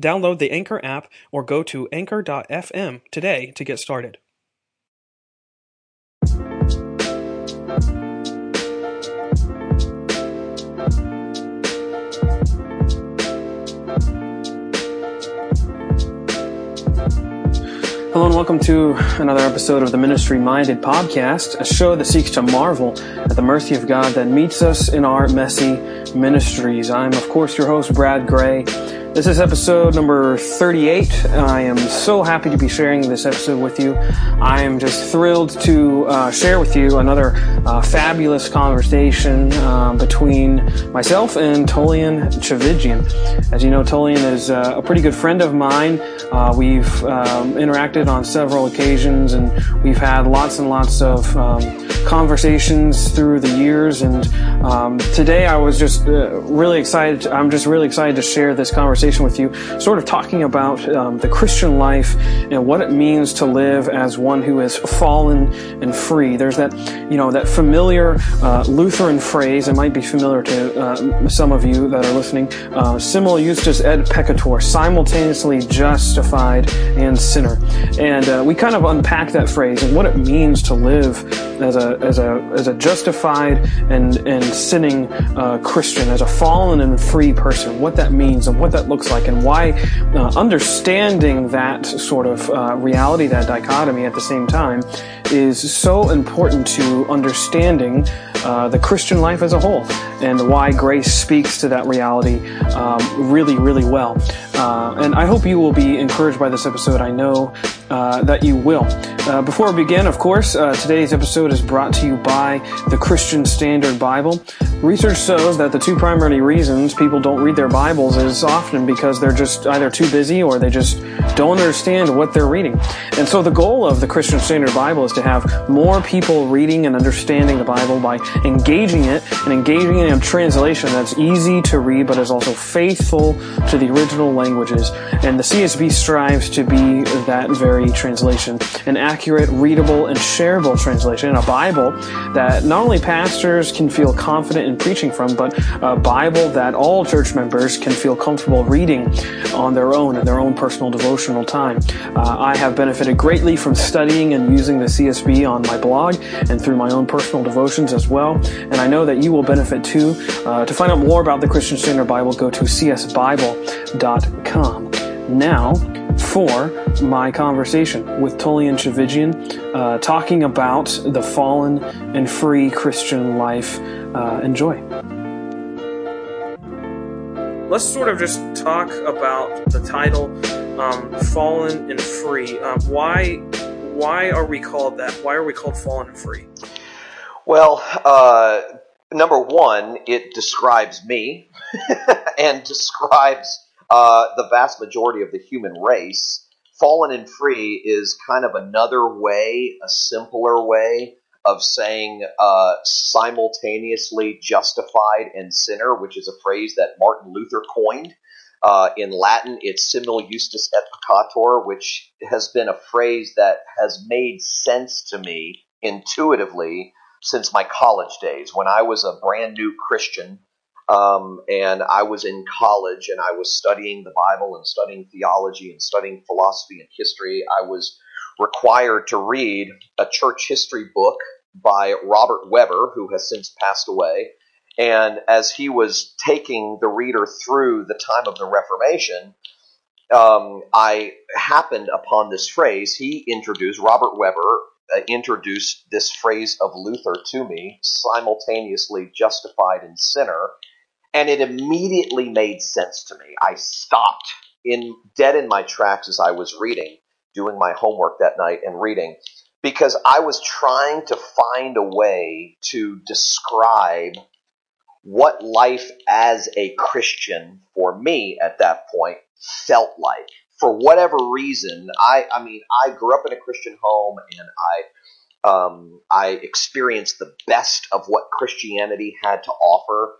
Download the Anchor app or go to anchor.fm today to get started. Hello and welcome to another episode of the Ministry Minded podcast, a show that seeks to marvel at the mercy of God that meets us in our messy ministries. I'm, of course, your host, Brad Gray. This is episode number 38. I am so happy to be sharing this episode with you. I am just thrilled to uh, share with you another uh, fabulous conversation uh, between myself and Tullian Tchividjian. As you know, Tullian is uh, a pretty good friend of mine. Uh, we've um, interacted on several occasions and we've had lots and lots of um, conversations through the years. And um, today I was just uh, really excited. I'm just really excited to share this conversation conversation with you, sort of talking about um, the Christian life and what it means to live as one who is fallen and free. There's that, you know, that familiar uh, Lutheran phrase. It might be familiar to uh, some of you that are listening. Uh, simul justus et peccator, simultaneously justified and sinner. And uh, we kind of unpack that phrase and what it means to live as a as a as a justified and and sinning uh, Christian, as a fallen and free person. What that means and what that looks like and why uh, understanding that sort of uh, reality, that dichotomy at the same time, is so important to understanding uh, the Christian life as a whole and why grace speaks to that reality um, really, really well. Uh, and I hope you will be encouraged by this episode. I know uh, that you will. Uh, before we begin, of course, today's episode is brought to you by the Christian Standard Bible. Research shows that the two primary reasons people don't read their Bibles is often because they're just either too busy or they just don't understand what they're reading. And so the goal of the Christian Standard Bible is to have more people reading and understanding the Bible by engaging it and engaging in a translation that's easy to read but is also faithful to the original languages. And the CSB strives to be that very translation, an accurate, readable, and shareable translation, a Bible that not only pastors can feel confident in preaching from, but a Bible that all church members can feel comfortable reading on their own in their own personal devotional time. Uh, I have benefited greatly from studying and using the CSB on my blog and through my own personal devotions as well, and I know that you will benefit too. Uh, to find out more about the Christian Standard Bible, go to csbible.com. Now, for my conversation with Tullian Tchividjian, uh, talking about the fallen and free Christian life. Uh, enjoy. Let's sort of just talk about the title, um, "Fallen and Free." Um, why, why are we called that? Why are we called fallen and free? Well, uh, number one, it describes me and describes uh, the vast majority of the human race, fallen and free is kind of another way, a simpler way of saying uh, simultaneously justified and sinner, which is a phrase that Martin Luther coined. Uh, in Latin, it's simul justus et peccator, which has been a phrase that has made sense to me intuitively since my college days. When I was a brand new Christian, um, and I was in college and I was studying the Bible and studying theology and studying philosophy and history. I was required to read a church history book by Robert Webber, who has since passed away. And as he was taking the reader through the time of the Reformation, um, I happened upon this phrase. He introduced, Robert Webber uh, introduced this phrase of Luther to me, simultaneously justified and sinner, and it immediately made sense to me. I stopped in dead in my tracks as I was reading, doing my homework that night and reading, because I was trying to find a way to describe what life as a Christian for me at that point felt like. For whatever reason, I, I mean, I grew up in a Christian home and I, um, I experienced the best of what Christianity had to offer,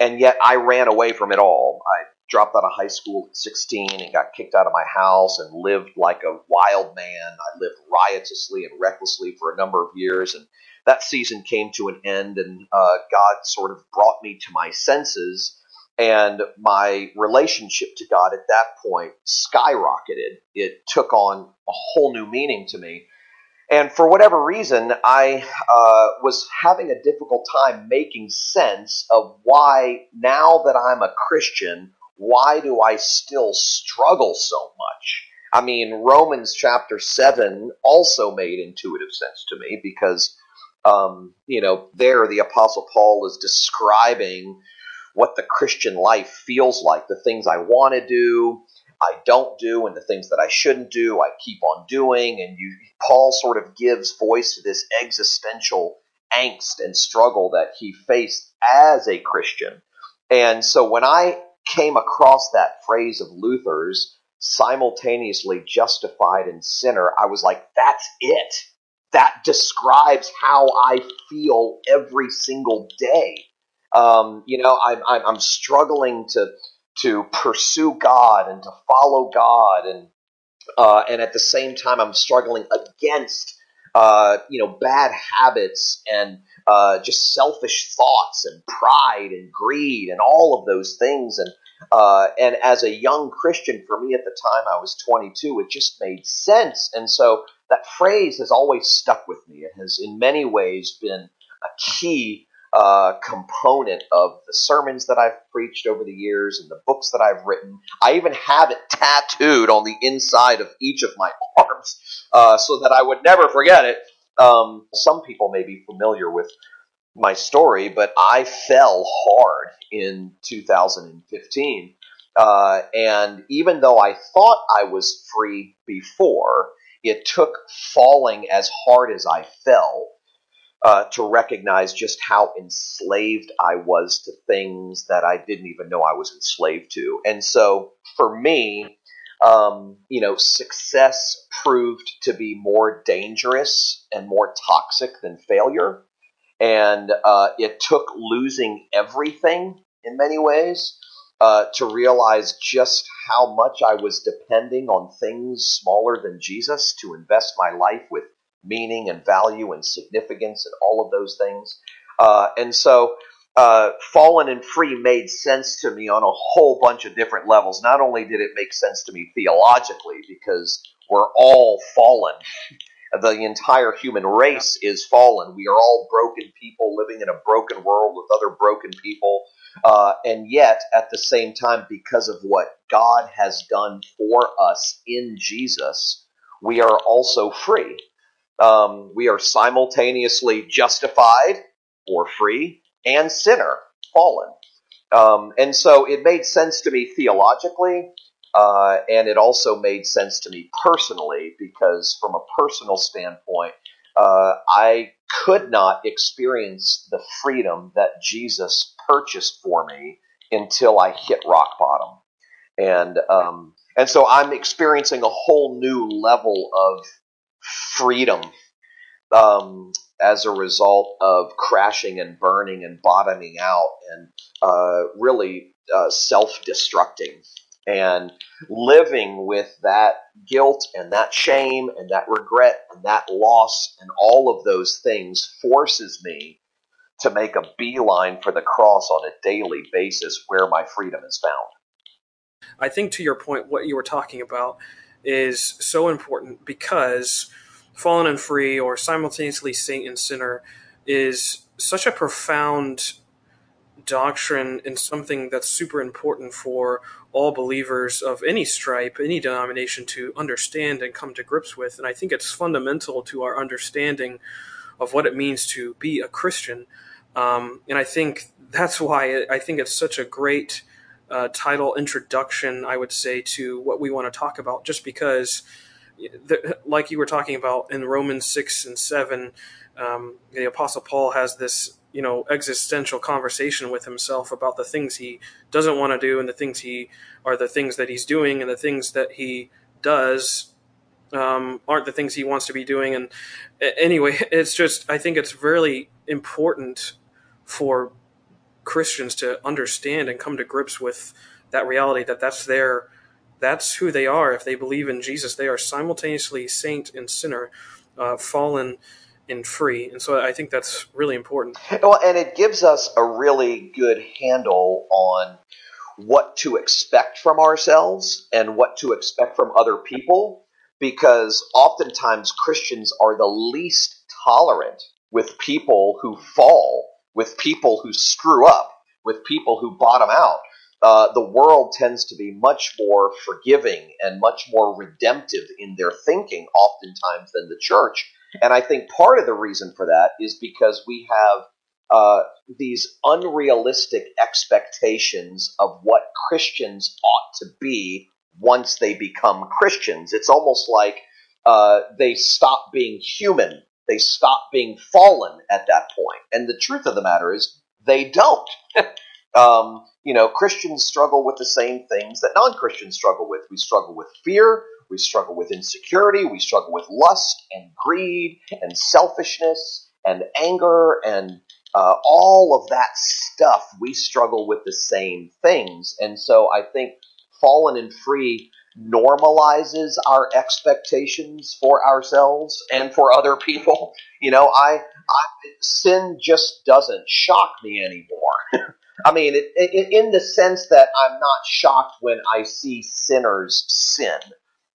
and yet I ran away from it all. I dropped out of high school at 16 and got kicked out of my house and lived like a wild man. I lived riotously and recklessly for a number of years, and that season came to an end, and uh, God sort of brought me to my senses, and my relationship to God at that point skyrocketed. It took on a whole new meaning to me. And for whatever reason, I uh, was having a difficult time making sense of why, now that I'm a Christian, why do I still struggle so much? I mean, Romans chapter 7 also made intuitive sense to me because, um, you know, there the Apostle Paul is describing what the Christian life feels like the things I want to do, I don't do, and the things that I shouldn't do, I keep on doing. And you, Paul sort of gives voice to this existential angst and struggle that he faced as a Christian. And so when I came across that phrase of Luther's, simultaneously justified and sinner, I was like, that's it. That describes how I feel every single day. Um, you know, I'm, I'm, I'm struggling to to pursue God and to follow God, and uh, and at the same time, I'm struggling against uh, you know bad habits and uh, just selfish thoughts and pride and greed and all of those things. And uh, and as a young Christian, for me at the time, I was 22. It just made sense, and so that phrase has always stuck with me. It has, in many ways, been a key uh, component of the sermons that I've preached over the years and the books that I've written. I even have it tattooed on the inside of each of my arms uh, so that I would never forget it. Um, some people may be familiar with my story, but I fell hard in 2015. Uh, and even though I thought I was free before, it took falling as hard as I fell uh, to recognize just how enslaved I was to things that I didn't even know I was enslaved to. And so for me, um, you know, success proved to be more dangerous and more toxic than failure. And uh, it took losing everything in many ways uh, to realize just how much I was depending on things smaller than Jesus to invest my life with meaning and value and significance and all of those things. Uh, and so, uh, fallen and free made sense to me on a whole bunch of different levels. Not only did it make sense to me theologically, because we're all fallen. The entire human race is fallen. We are all broken people living in a broken world with other broken people. Uh, and yet, at the same time, because of what God has done for us in Jesus, we are also free. Um, we are simultaneously justified or free and sinner, fallen. Um, and so it made sense to me theologically, uh, and it also made sense to me personally because, from a personal standpoint, uh, I could not experience the freedom that Jesus purchased for me until I hit rock bottom. And um, and so I'm experiencing a whole new level of freedom um, as a result of crashing and burning and bottoming out and uh, really uh, self destructing and living with that guilt and that shame and that regret and that loss and all of those things forces me to make a beeline for the cross on a daily basis where my freedom is found. I think to your point, what you were talking about is so important because fallen and free or simultaneously saint and sinner is such a profound doctrine and something that's super important for all believers of any stripe, any denomination to understand and come to grips with. And I think it's fundamental to our understanding of what it means to be a Christian. Um, and I think that's why I think it's such a great uh, title introduction, I would say, to what we want to talk about, just because, the, like you were talking about in Romans 6 and 7, um, the Apostle Paul has this you know existential conversation with himself about the things he doesn't want to do and the things he are the things that he's doing and the things that he does um, aren't the things he wants to be doing. And anyway it's just i think it's really important for christians to understand and come to grips with that reality that that's their that's who they are if they believe in jesus they are simultaneously saint and sinner uh, fallen and free. And so I think that's really important. Well, and it gives us a really good handle on what to expect from ourselves and what to expect from other people because oftentimes Christians are the least tolerant with people who fall, with people who screw up, with people who bottom out. Uh, the world tends to be much more forgiving and much more redemptive in their thinking, oftentimes, than the church. And I think part of the reason for that is because we have uh, these unrealistic expectations of what Christians ought to be once they become Christians. It's almost like uh, they stop being human, they stop being fallen at that point. And the truth of the matter is, they don't. um, you know, Christians struggle with the same things that non Christians struggle with. We struggle with fear, we struggle with insecurity. We struggle with lust and greed and selfishness and anger and uh, all of that stuff. We struggle with the same things. And so I think fallen and free normalizes our expectations for ourselves and for other people. You know, I, I sin just doesn't shock me anymore. I mean, it, it, in the sense that I'm not shocked when I see sinners sin.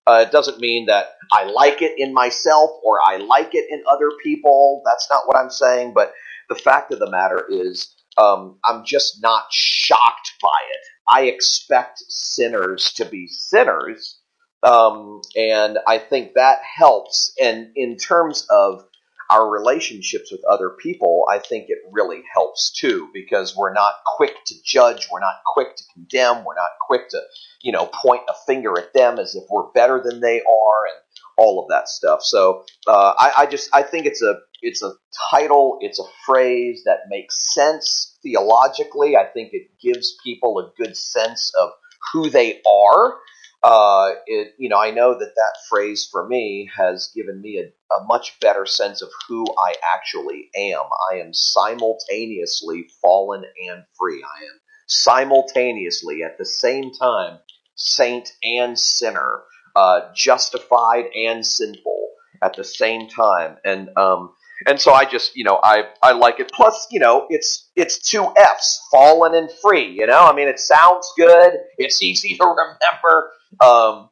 Uh, it doesn't mean that I like it in myself or I like it in other people. That's not what I'm saying. But the fact of the matter is, um, I'm just not shocked by it. I expect sinners to be sinners. Um, and I think that helps. And in terms of our relationships with other people, I think it really helps too, because we're not quick to judge, we're not quick to condemn, we're not quick to, you know, point a finger at them as if we're better than they are, and all of that stuff. So uh, I, I just I think it's a it's a title, it's a phrase that makes sense theologically. I think it gives people a good sense of who they are uh, it, you know, I know that that phrase for me has given me a, a much better sense of who I actually am. I am simultaneously fallen and free. I am simultaneously at the same time saint and sinner, uh, justified and sinful at the same time. And um, and so I just, you know, I, I like it. Plus, you know, it's it's two F's, fallen and free. You know, I mean, it sounds good. It's easy to remember. Um,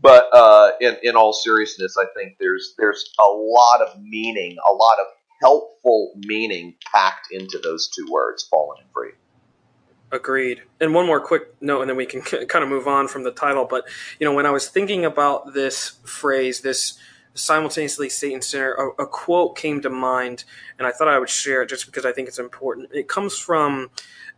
but uh, in in all seriousness, I think there's there's a lot of meaning, a lot of helpful meaning packed into those two words, fallen and free. Agreed. And one more quick note, and then we can kind of move on from the title. But you know, when I was thinking about this phrase, this simultaneously Satan sinner, a, a, quote came to mind, and I thought I would share it just because I think it's important. It comes from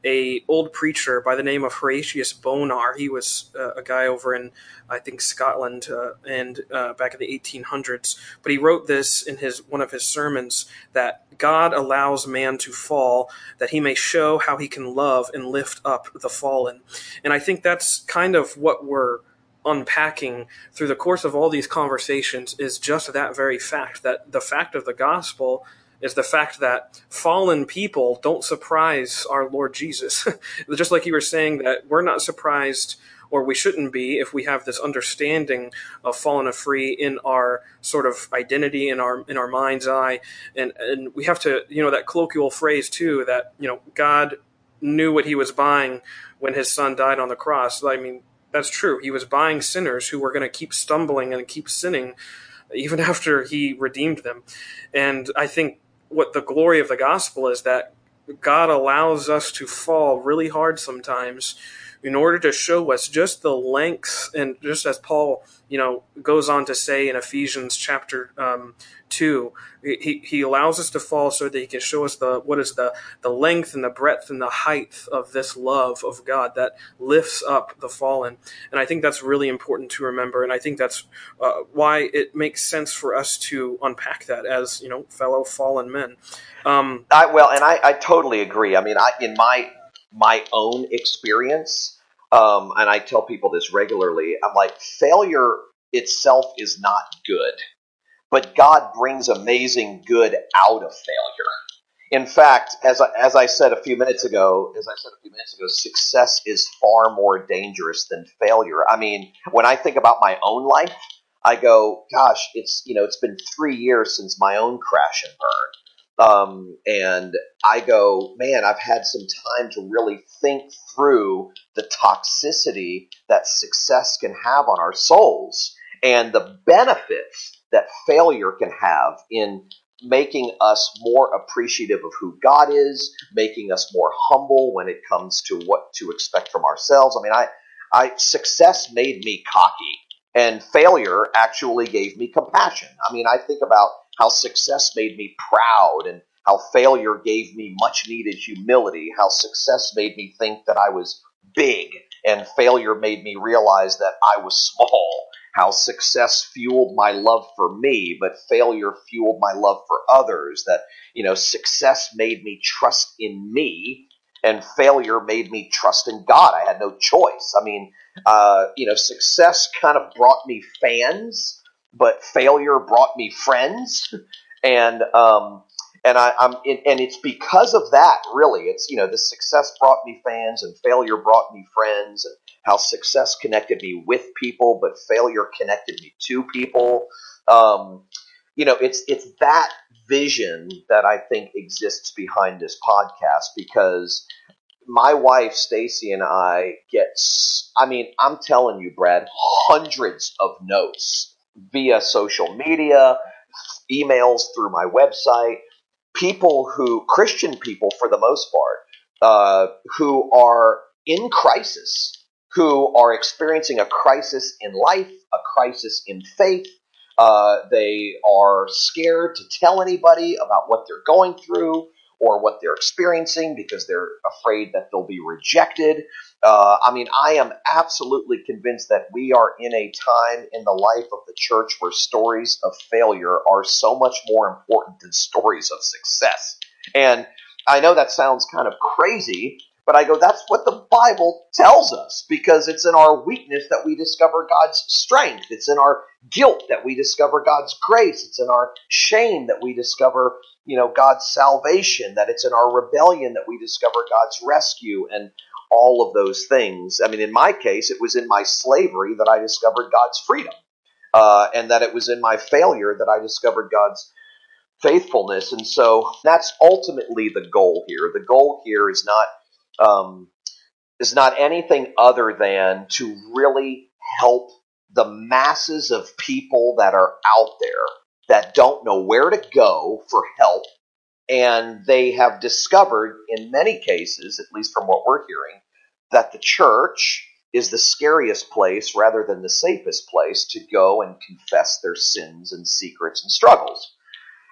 a old preacher by the name of Horatius Bonar. He was uh, a guy over in I think Scotland uh, and uh, back in the 1800s. But he wrote this in his one of his sermons that God allows man to fall that he may show how he can love and lift up the fallen. And I think that's kind of what we're unpacking through the course of all these conversations is just that very fact that the fact of the gospel is the fact that fallen people don't surprise our Lord Jesus. just like you were saying that we're not surprised or we shouldn't be if we have this understanding of fallen free in our sort of identity in our in our mind's eye and and we have to you know that colloquial phrase too that you know God knew what he was buying when his son died on the cross i mean that's true. He was buying sinners who were going to keep stumbling and keep sinning even after he redeemed them. And I think what the glory of the gospel is that God allows us to fall really hard sometimes in order to show us just the lengths and just as Paul, you know, goes on to say in Ephesians chapter um, two, he, he allows us to fall so that he can show us the what is the the length and the breadth and the height of this love of God that lifts up the fallen. And I think that's really important to remember. And I think that's uh, why it makes sense for us to unpack that as you know fellow fallen men. Um, I, well, and I, I totally agree. I mean, I, in my my own experience, um, and I tell people this regularly. I'm like, failure itself is not good but God brings amazing good out of failure. In fact, as I, as I said a few minutes ago, as I said a few minutes ago, success is far more dangerous than failure. I mean, when I think about my own life, I go, gosh, it's you know, it's been three years since my own crash and burn, um, and I go, man, I've had some time to really think through the toxicity that success can have on our souls and the benefits that failure can have in making us more appreciative of who God is, making us more humble when it comes to what to expect from ourselves. I mean, I, I success made me cocky, and failure actually gave me compassion. I mean, I think about how success made me proud, and how failure gave me much needed humility. How success made me think that I was big, and failure made me realize that I was small how success fueled my love for me, but failure fueled my love for others. That, you know, success made me trust in me and failure made me trust in God. I had no choice. I mean, uh, you know, success kind of brought me fans, but failure brought me friends. And, um, and I, am and it's because of that, really. It's you know the success brought me fans, and failure brought me friends, and how success connected me with people, but failure connected me to people. Um, you know, it's it's that vision that I think exists behind this podcast because my wife Stacy and I get I mean, I'm telling you, Brad, hundreds of notes via social media, emails through my website people who, Christian people for the most part, uh, who are in crisis, who are experiencing a crisis in life, a crisis in faith. Uh, they are scared to tell anybody about what they're going through or what they're experiencing because they're afraid that they'll be rejected. Uh, I mean, I am absolutely convinced that we are in a time in the life of the church where stories of failure are so much more important than stories of success. And I know that sounds kind of crazy, but I go, that's what the Bible tells us because it's in our weakness that we discover God's strength. It's in our guilt that we discover God's grace. It's in our shame that we discover, you know, God's salvation, that it's in our rebellion that we discover God's rescue. And all of those things. I mean, in my case, it was in my slavery that I discovered God's freedom, uh, and that it was in my failure that I discovered God's faithfulness. And so that's ultimately the goal here. The goal here is not um, is not anything other than to really help the masses of people that are out there that don't know where to go for help and they have discovered, in many cases, at least from what we're hearing, that the church is the scariest place rather than the safest place to go and confess their sins and secrets and struggles.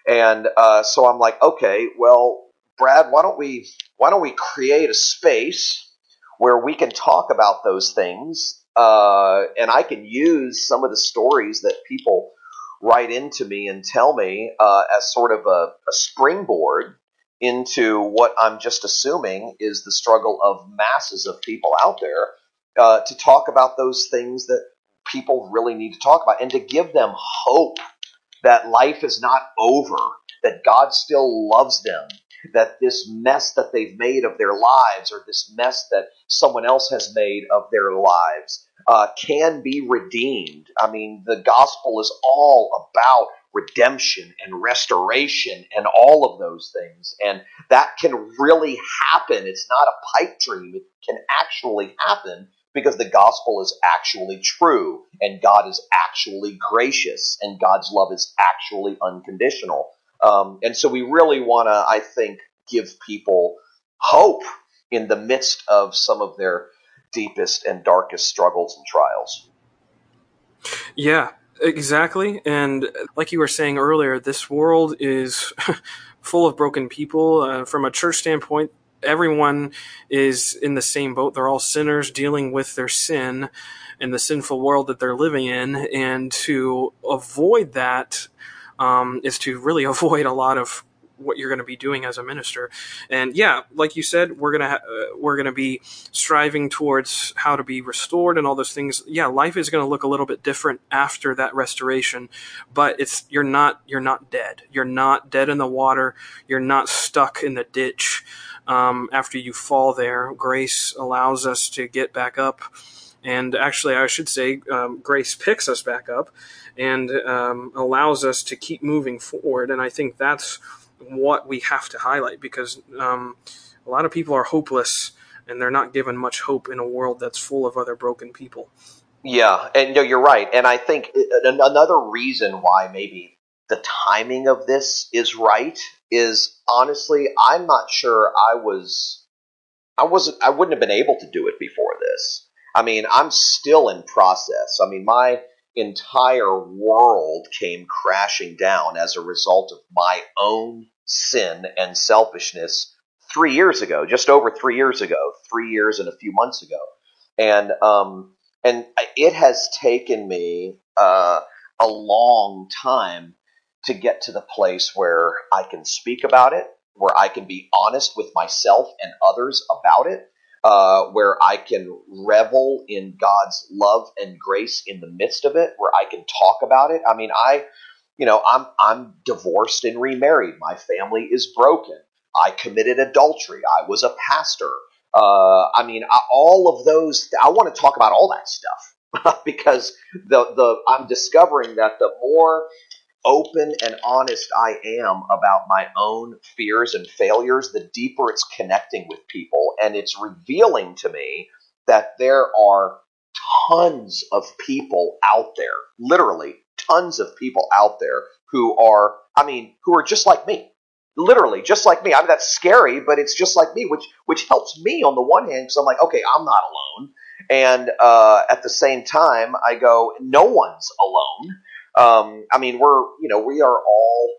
And uh, so I'm like, okay, well, Brad, why don't we why don't we create a space where we can talk about those things, uh, and I can use some of the stories that people write into me and tell me uh, as sort of a, a springboard into what I'm just assuming is the struggle of masses of people out there uh, to talk about those things that people really need to talk about and to give them hope that life is not over, that God still loves them, that this mess that they've made of their lives or this mess that someone else has made of their lives uh, can be redeemed. I mean, the gospel is all about redemption and restoration and all of those things. And that can really happen. It's not a pipe dream, it can actually happen because the gospel is actually true and God is actually gracious and God's love is actually unconditional. Um, and so we really want to, I think, give people hope in the midst of some of their deepest and darkest struggles and trials. Yeah, exactly. And like you were saying earlier, this world is full of broken people. Uh, from a church standpoint, everyone is in the same boat. They're all sinners dealing with their sin and the sinful world that they're living in. And to avoid that um, is to really avoid a lot of what you're going to be doing as a minister. And yeah, like you said, we're gonna uh, we're gonna be striving towards how to be restored and all those things. Yeah, life is going to look a little bit different after that restoration, but it's you're not you're not dead. You're not dead in the water. You're not stuck in the ditch. Um, after you fall there, grace allows us to get back up. And actually, I should say, um, grace picks us back up and um, allows us to keep moving forward. And I think that's what we have to highlight because um, a lot of people are hopeless and they're not given much hope in a world that's full of other broken people. Yeah, and no, you're right. And I think another reason why maybe the timing of this is right is honestly, I'm not sure I was, I wasn't, I wouldn't have been able to do it before this. I mean, I'm still in process. I mean, my entire world came crashing down as a result of my own sin and selfishness three years ago, just over three years ago, three years and a few months ago, and um, and it has taken me uh, a long time to get to the place where I can speak about it, where I can be honest with myself and others about it, uh, where I can revel in God's love and grace in the midst of it, where I can talk about it. I mean, I, you know, I'm I'm divorced and remarried. My family is broken. I committed adultery. I was a pastor. Uh, I mean, I, all of those. I want to talk about all that stuff because the the I'm discovering that the more open and honest I am about my own fears and failures, the deeper it's connecting with people. And it's revealing to me that there are tons of people out there, literally tons of people out there who are, I mean, who are just like me. Literally, just like me. I mean, that's scary, but it's just like me, which which helps me on the one hand because I'm like, okay, I'm not alone, and uh, at the same time, I go, no one's alone um, I mean, we're you know we are all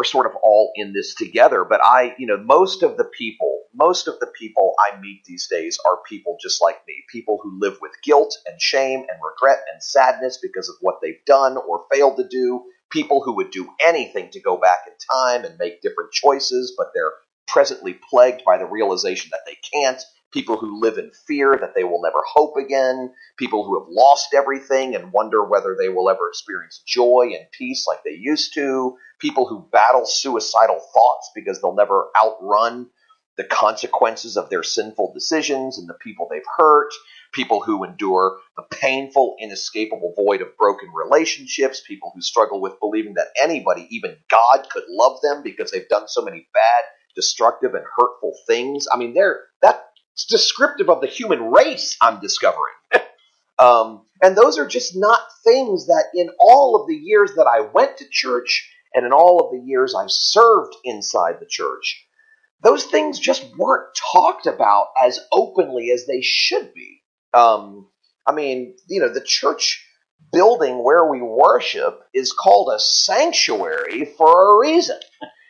we're sort of all in this together. But I, you know, most of the people, most of the people I meet these days are people just like me, people who live with guilt and shame and regret and sadness because of what they've done or failed to do. People who would do anything to go back in time and make different choices, but they're presently plagued by the realization that they can't people who live in fear that they will never hope again, people who have lost everything and wonder whether they will ever experience joy and peace like they used to, people who battle suicidal thoughts because they'll never outrun the consequences of their sinful decisions and the people they've hurt, people who endure the painful, inescapable void of broken relationships, people who struggle with believing that anybody, even God, could love them because they've done so many bad, destructive, and hurtful things. I mean, they're, that it's descriptive of the human race, I'm discovering. um, and those are just not things that, in all of the years that I went to church and in all of the years I've served inside the church, those things just weren't talked about as openly as they should be. Um, I mean, you know, the church building where we worship is called a sanctuary for a reason.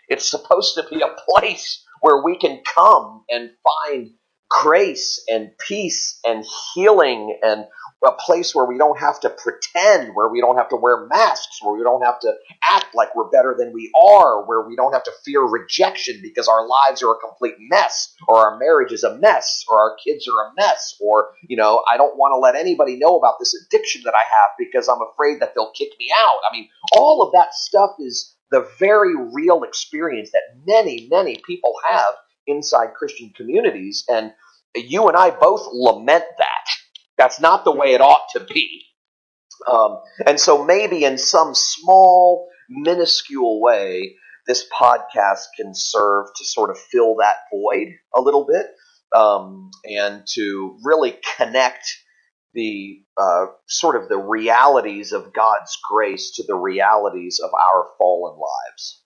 It's supposed to be a place where we can come and find grace and peace and healing and a place where we don't have to pretend, where we don't have to wear masks, where we don't have to act like we're better than we are, where we don't have to fear rejection because our lives are a complete mess, or our marriage is a mess, or our kids are a mess, or, you know, I don't want to let anybody know about this addiction that I have because I'm afraid that they'll kick me out. I mean, all of that stuff is the very real experience that many, many people have inside Christian communities. And you and I both lament that. That's not the way it ought to be. Um, and so maybe in some small, minuscule way, this podcast can serve to sort of fill that void a little bit um, and to really connect the uh, sort of the realities of God's grace to the realities of our fallen lives.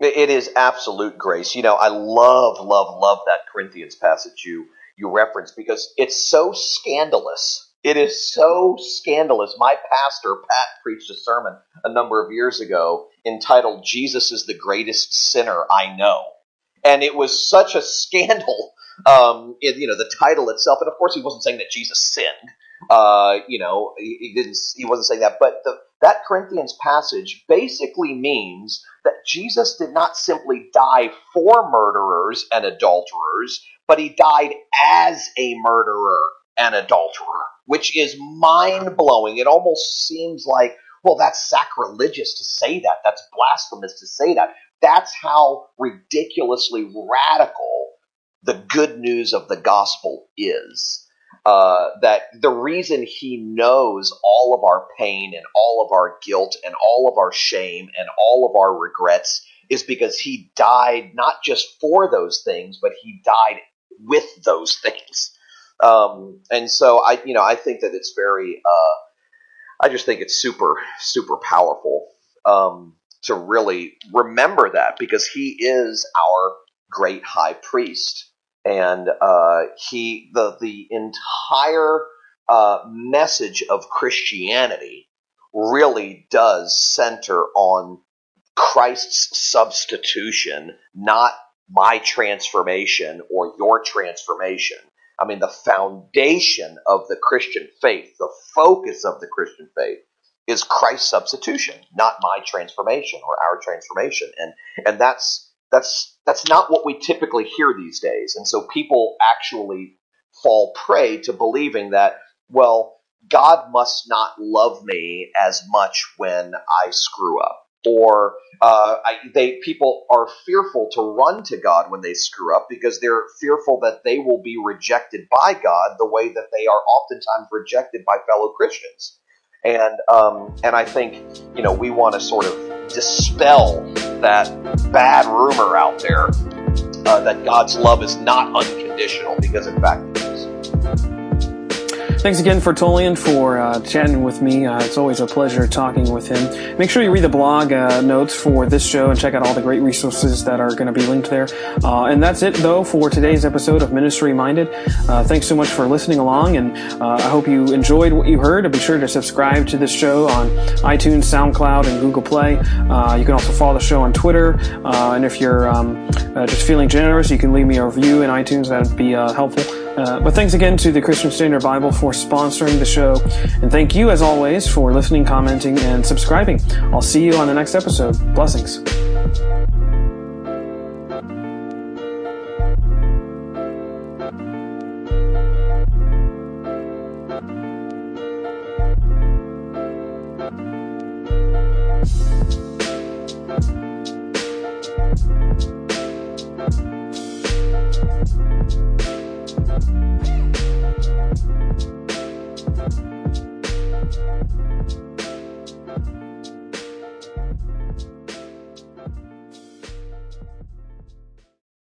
It is absolute grace. You know, I love, love, love that Corinthians passage you you reference because it's so scandalous. It is so scandalous. My pastor, Pat, preached a sermon a number of years ago entitled Jesus is the greatest sinner I know. And it was such a scandal, um, you know, the title itself. And of course, he wasn't saying that Jesus sinned. Uh, you know, he, he didn't. He wasn't saying that. But the, that Corinthians passage basically means that Jesus did not simply die for murderers and adulterers, but he died as a murderer and adulterer, which is mind blowing. It almost seems like, well, that's sacrilegious to say that. That's blasphemous to say that. That's how ridiculously radical the good news of the gospel is. Uh, that the reason he knows all of our pain and all of our guilt and all of our shame and all of our regrets is because he died not just for those things, but he died with those things. Um, and so I, you know, I think that it's very, uh, I just think it's super, super powerful um, to really remember that because he is our great high priest, and uh, he the the entire uh, message of Christianity really does center on Christ's substitution, not my transformation or your transformation. I mean, the foundation of the Christian faith, the focus of the Christian faith is Christ's substitution, not my transformation or our transformation. And, and that's, that's, that's not what we typically hear these days. And so people actually fall prey to believing that, well, God must not love me as much when I screw up or uh, I, they people are fearful to run to God when they screw up because they're fearful that they will be rejected by God the way that they are oftentimes rejected by fellow Christians. And um, and I think you know we want to sort of dispel that bad rumor out there uh, that God's love is not unconditional because in fact. Thanks again for Tullian for uh, chatting with me. Uh, it's always a pleasure talking with him. Make sure you read the blog uh, notes for this show and check out all the great resources that are going to be linked there. Uh, and that's it, though, for today's episode of Ministry Minded. Uh, thanks so much for listening along, and uh, I hope you enjoyed what you heard. Be sure to subscribe to this show on iTunes, SoundCloud, and Google Play. you can also follow the show on Twitter. and if you're um, just feeling generous, you can leave me a review in iTunes. That would be helpful. Uh, but thanks again to the Christian Standard Bible for sponsoring the show. And thank you, as always, for listening, commenting, and subscribing. I'll see you on the next episode. Blessings. Thank you.